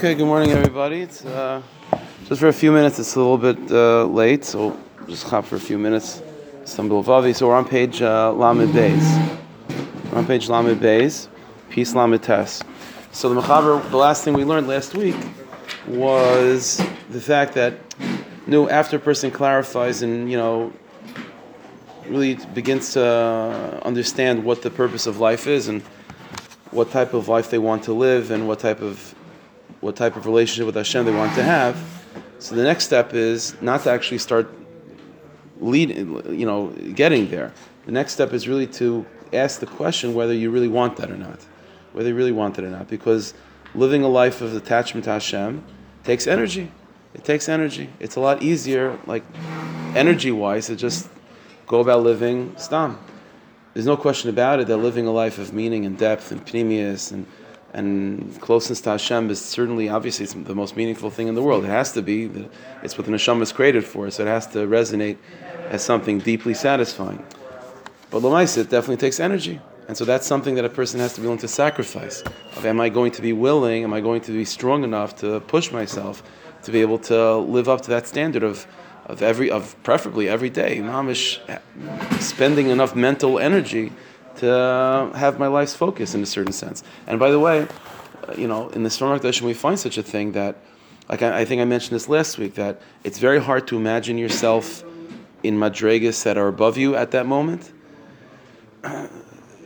Okay, good morning, everybody. It's uh, just for a few minutes. It's a little bit uh, late, so just hop for a few minutes. Stumble Vavi. So we're on page uh, Lamed Beis. We're on page Lamed Beis, Peace Lamed Tes. So the Mechaber, the last thing we learned last week was the fact that you know, after a person clarifies and you know really begins to understand what the purpose of life is and what type of life they want to live and what type of what type of relationship with Hashem they want to have. So the next step is not to actually start leading, you know, getting there. The next step is really to ask the question whether you really want that or not, whether you really want it or not, because living a life of attachment to Hashem takes energy. It takes energy. It's a lot easier, like energy-wise, to just go about living stam. There's no question about it that living a life of meaning and depth and pnimius and and closeness to Hashem is certainly, obviously, the most meaningful thing in the world. It has to be. It's what the neshama is created for, so it has to resonate as something deeply satisfying. But Lamaisa, it definitely takes energy. And so that's something that a person has to be willing to sacrifice. Of am I going to be willing, am I going to be strong enough to push myself to be able to live up to that standard of, of every of preferably every day, mamish spending enough mental energy to have my life's focus in a certain sense. And by the way, uh, you know, in the Storm Tradition, we find such a thing that, like I, I, think I mentioned this last week, that it's very hard to imagine yourself in madregas that are above you at that moment.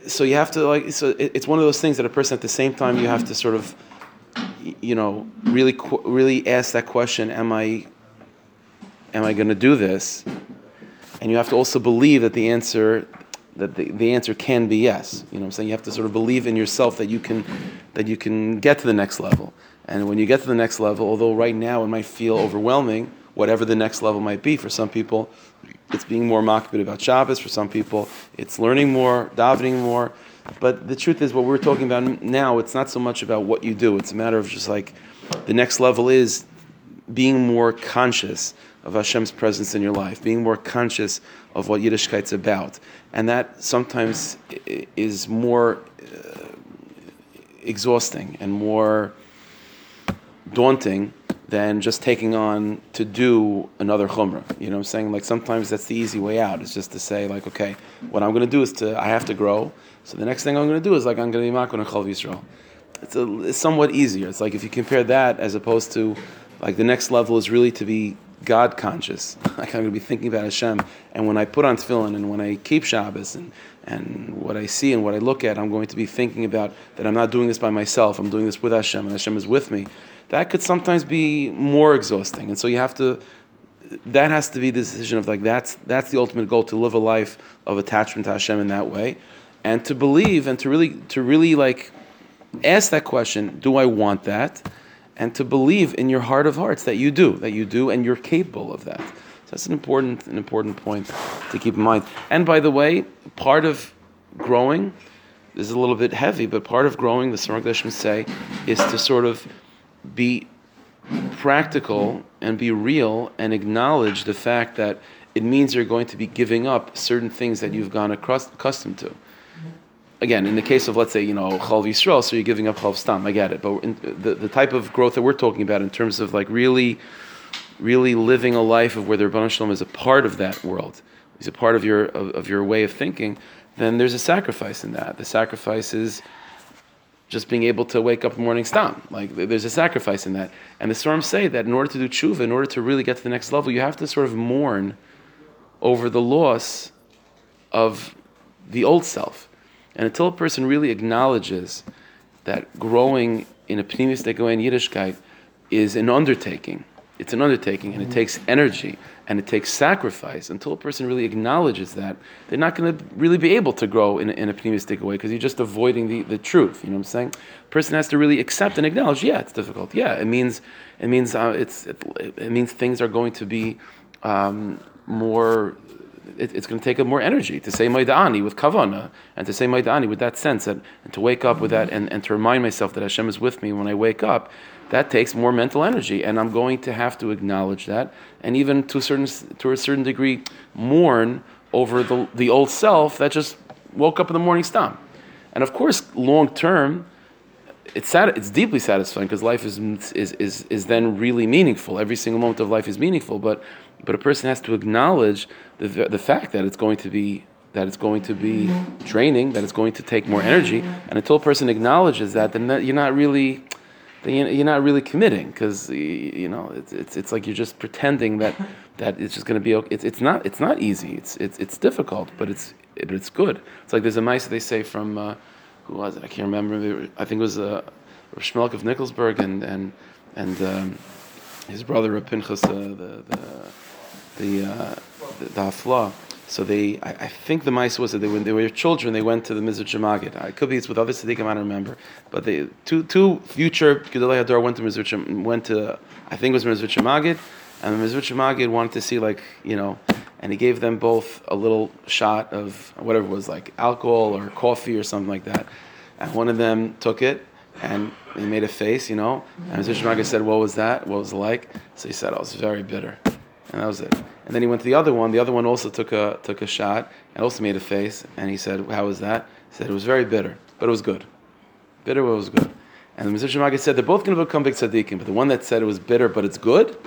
So you have to like, so it, it's one of those things that a person at the same time you have to sort of, you know, really, really ask that question: Am I, am I going to do this? And you have to also believe that the answer that the, the answer can be yes. You know I'm saying? You have to sort of believe in yourself that you can that you can get to the next level. And when you get to the next level, although right now it might feel overwhelming, whatever the next level might be, for some people it's being more makpid about Shabbos, for some people it's learning more, davening more. But the truth is what we're talking about now, it's not so much about what you do, it's a matter of just like the next level is being more conscious of Hashem's presence in your life, being more conscious of what Yiddishkeit's about. And that sometimes is more uh, exhausting and more daunting than just taking on to do another chumrah. You know what I'm saying? Like sometimes that's the easy way out. It's just to say like, okay, what I'm going to do is to, I have to grow. So the next thing I'm going to do is like, I'm going to be makon and chalav Yisrael. It's, a, it's somewhat easier. It's like if you compare that as opposed to like the next level is really to be God conscious. Like I'm going to be thinking about Hashem. And when I put on tefillin and when I keep Shabbos and, and what I see and what I look at, I'm going to be thinking about that I'm not doing this by myself. I'm doing this with Hashem and Hashem is with me. That could sometimes be more exhausting. And so you have to, that has to be the decision of like, that's, that's the ultimate goal to live a life of attachment to Hashem in that way. And to believe and to really, to really like ask that question, do I want that? And to believe in your heart of hearts that you do, that you do, and you're capable of that. So that's an important, an important point to keep in mind. And by the way, part of growing this is a little bit heavy, but part of growing, the Samarkdashim say, is to sort of be practical and be real and acknowledge the fact that it means you're going to be giving up certain things that you've gone across, accustomed to again, in the case of let's say you know Chalav Yisrael, so you're giving up Chalav Stam. I get it, but in, the the type of growth that we're talking about in terms of like really, really living a life of where the Ribono Shel Olam is a part of that world, is a part of your of, of, your way of thinking. Then there's a sacrifice in that. The sacrifice is just being able to wake up morning stam. Like there's a sacrifice in that. And the storms say that in order to do tshuva, in order to really get to the next level, you have to sort of mourn over the loss of the old self. And until a person really acknowledges that growing in a Pnimis Degoen Yiddishkeit is an undertaking, it's an undertaking and it takes energy and it takes sacrifice. Until a person really acknowledges that, they're not going to really be able to grow in a, in a pneumistic way because you're just avoiding the, the truth. You know what I'm saying? A person has to really accept and acknowledge, yeah, it's difficult. Yeah, it means, it means, uh, it's, it, it, means things are going to be um, more it, it's going to take more energy to say Modeh Ani with Kavana and to say Modeh Ani with that sense and to wake up with that and, and to remind myself that Hashem is with me when I wake up. That takes more mental energy, and I'm going to have to acknowledge that, and even to a certain to a certain degree, mourn over the the old self that just woke up in the morning stam. And of course, long term, it's sad, it's deeply satisfying because life is, is is is then really meaningful. Every single moment of life is meaningful, but but a person has to acknowledge the the fact that it's going to be that it's going to be draining, that it's going to take more energy, and until a person acknowledges that, then that you're not really you're not really committing because you know it's, it's it's like you're just pretending that that it's just going to be okay. It's, it's not it's not easy. It's it's it's difficult, but it's but it's good. It's like there's a mice they say from uh, who was it? I can't remember. I think it was uh, Shmelke of Nikolsburg and and and um, his brother Pinchas, uh, the the the uh, the, the Haflaah. So they, I, I, think the mice was that they, when they were children, they went to the Mezritch Maggid. I could be it's with other tzaddikim, I don't remember. But they, two, two future Gedolei Hador went to Mezritch, went to, I think it was Mezritch Maggid, and the Mezritch Maggid wanted to see like, you know, and he gave them both a little shot of whatever it was, like alcohol or coffee or something like that. And one of them took it, and he made a face, you know. And Mezritch Maggid said, what was that? What was it like? So he said, it was very bitter. And that was it. And then he went to the other one. The other one also took a took a shot and also made a face. And he said, "How was that?" He said, "It was very bitter, but it was good. Bitter, but it was good." And the Mezritch Maggid said they're both going to become big tzaddikim, but the one that said it was bitter but it's good,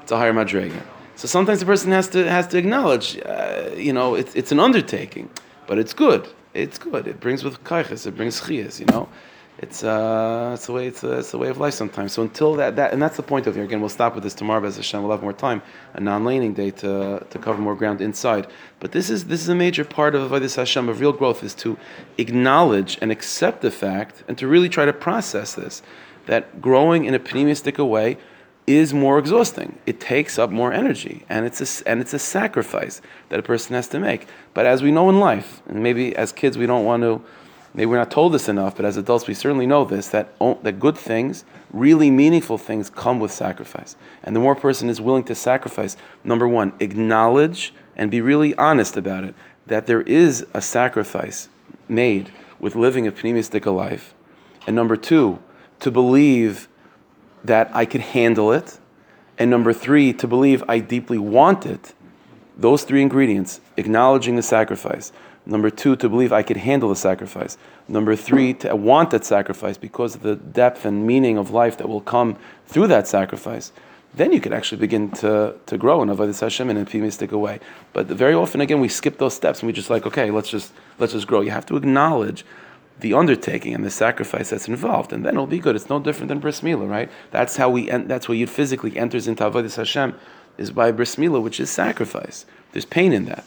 it's a higher madrega. So sometimes the person has to has to acknowledge, uh, you know, it's it's an undertaking, but it's good. It's good. It brings with kaiches. It brings chias. You know it's uh, it's the way it's, uh, it's the way of life sometimes. So until that, that and that's the point of here. Again, we'll stop with this tomorrow. As Hashem, we'll have more time, a non-laning day to, to cover more ground inside. But this is this is a major part of this Hashem of real growth is to acknowledge and accept the fact and to really try to process this that growing in a pneumistic way is more exhausting. It takes up more energy, and it's a, and it's a sacrifice that a person has to make. But as we know in life, and maybe as kids we don't want to maybe we're not told this enough, but as adults we certainly know this that that good things, really meaningful things, come with sacrifice. And the more a person is willing to sacrifice, number one, acknowledge and be really honest about it that there is a sacrifice made with living a pneumistic life, and number two, to believe that I could handle it, and number three, to believe I deeply want it. Those three ingredients, acknowledging the sacrifice, Number two, to believe I could handle the sacrifice. Number three, to want that sacrifice because of the depth and meaning of life that will come through that sacrifice. Then you can actually begin to, to grow in Avodah Hashem in a optimistic way. But very often, again, we skip those steps and we just like, okay, let's just let's just grow. You have to acknowledge the undertaking and the sacrifice that's involved, and then it'll be good. It's no different than bris milah, right? That's how we. En- that's where you physically enters into Avodah Hashem, is by bris milah, which is sacrifice. There's pain in that.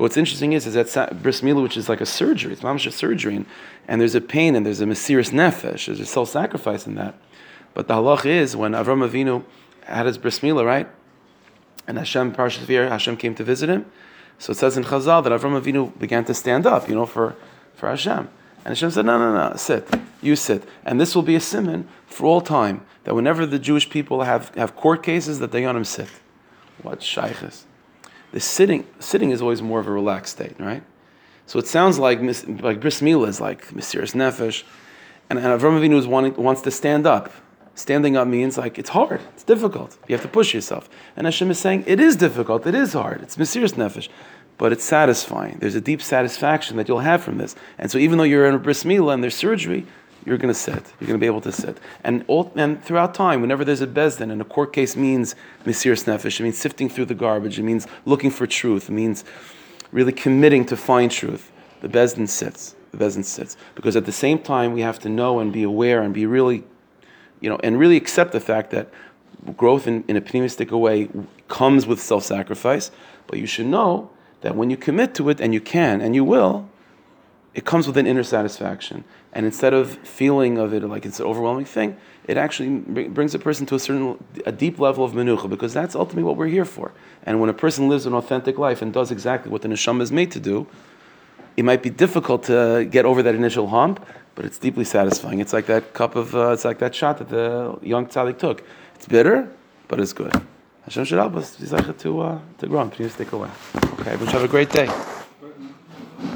But what's interesting is, is that bris milah, which is like a surgery, it's mamash surgery, and, and, there's a pain and there's a mesiris nefesh, there's a self-sacrifice in that. But the halach is when Avram Avinu had his bris milah, right? And Hashem, Parashat Hashem came to visit him. So it says in Chazal that Avram Avinu began to stand up, you know, for, for Hashem. And Hashem said, no, no, no, sit. You sit. And this will be a simon for all time, that whenever the Jewish people have, have court cases, that they on him sit. What shaykhs? The sitting sitting is always more of a relaxed state, right? So it sounds like like bris milah is like mesiris nefesh, and, and Avram Avinu wanting, wants to stand up. Standing up means like it's hard, it's difficult. You have to push yourself. And Hashem is saying it is difficult, it is hard, it's mesiris nefesh, but it's satisfying. There's a deep satisfaction that you'll have from this. And so even though you're in a bris milah and there's surgery, you're going to sit. You're going to be able to sit. And all, and throughout time, whenever there's a beis din, and a court case means mesiris nefesh, it means sifting through the garbage, it means looking for truth, it means really committing to find truth. The beis din sits. The beis din sits. Because at the same time, we have to know and be aware and be really, you know, and really accept the fact that growth in, in a pneumistic way comes with self-sacrifice, but you should know that when you commit to it, and you can, and you will, it comes with an inner satisfaction. And instead of feeling of it like it's an overwhelming thing, it actually brings a person to a certain, a deep level of menucha, because that's ultimately what we're here for. And when a person lives an authentic life and does exactly what the neshama is made to do, it might be difficult to get over that initial hump, but it's deeply satisfying. It's like that cup of, uh, it's like that shot that the young tzaddik took. It's bitter, but it's good. Hashem should help us to, uh, to grow and please stick away. Okay, everyone have a great day.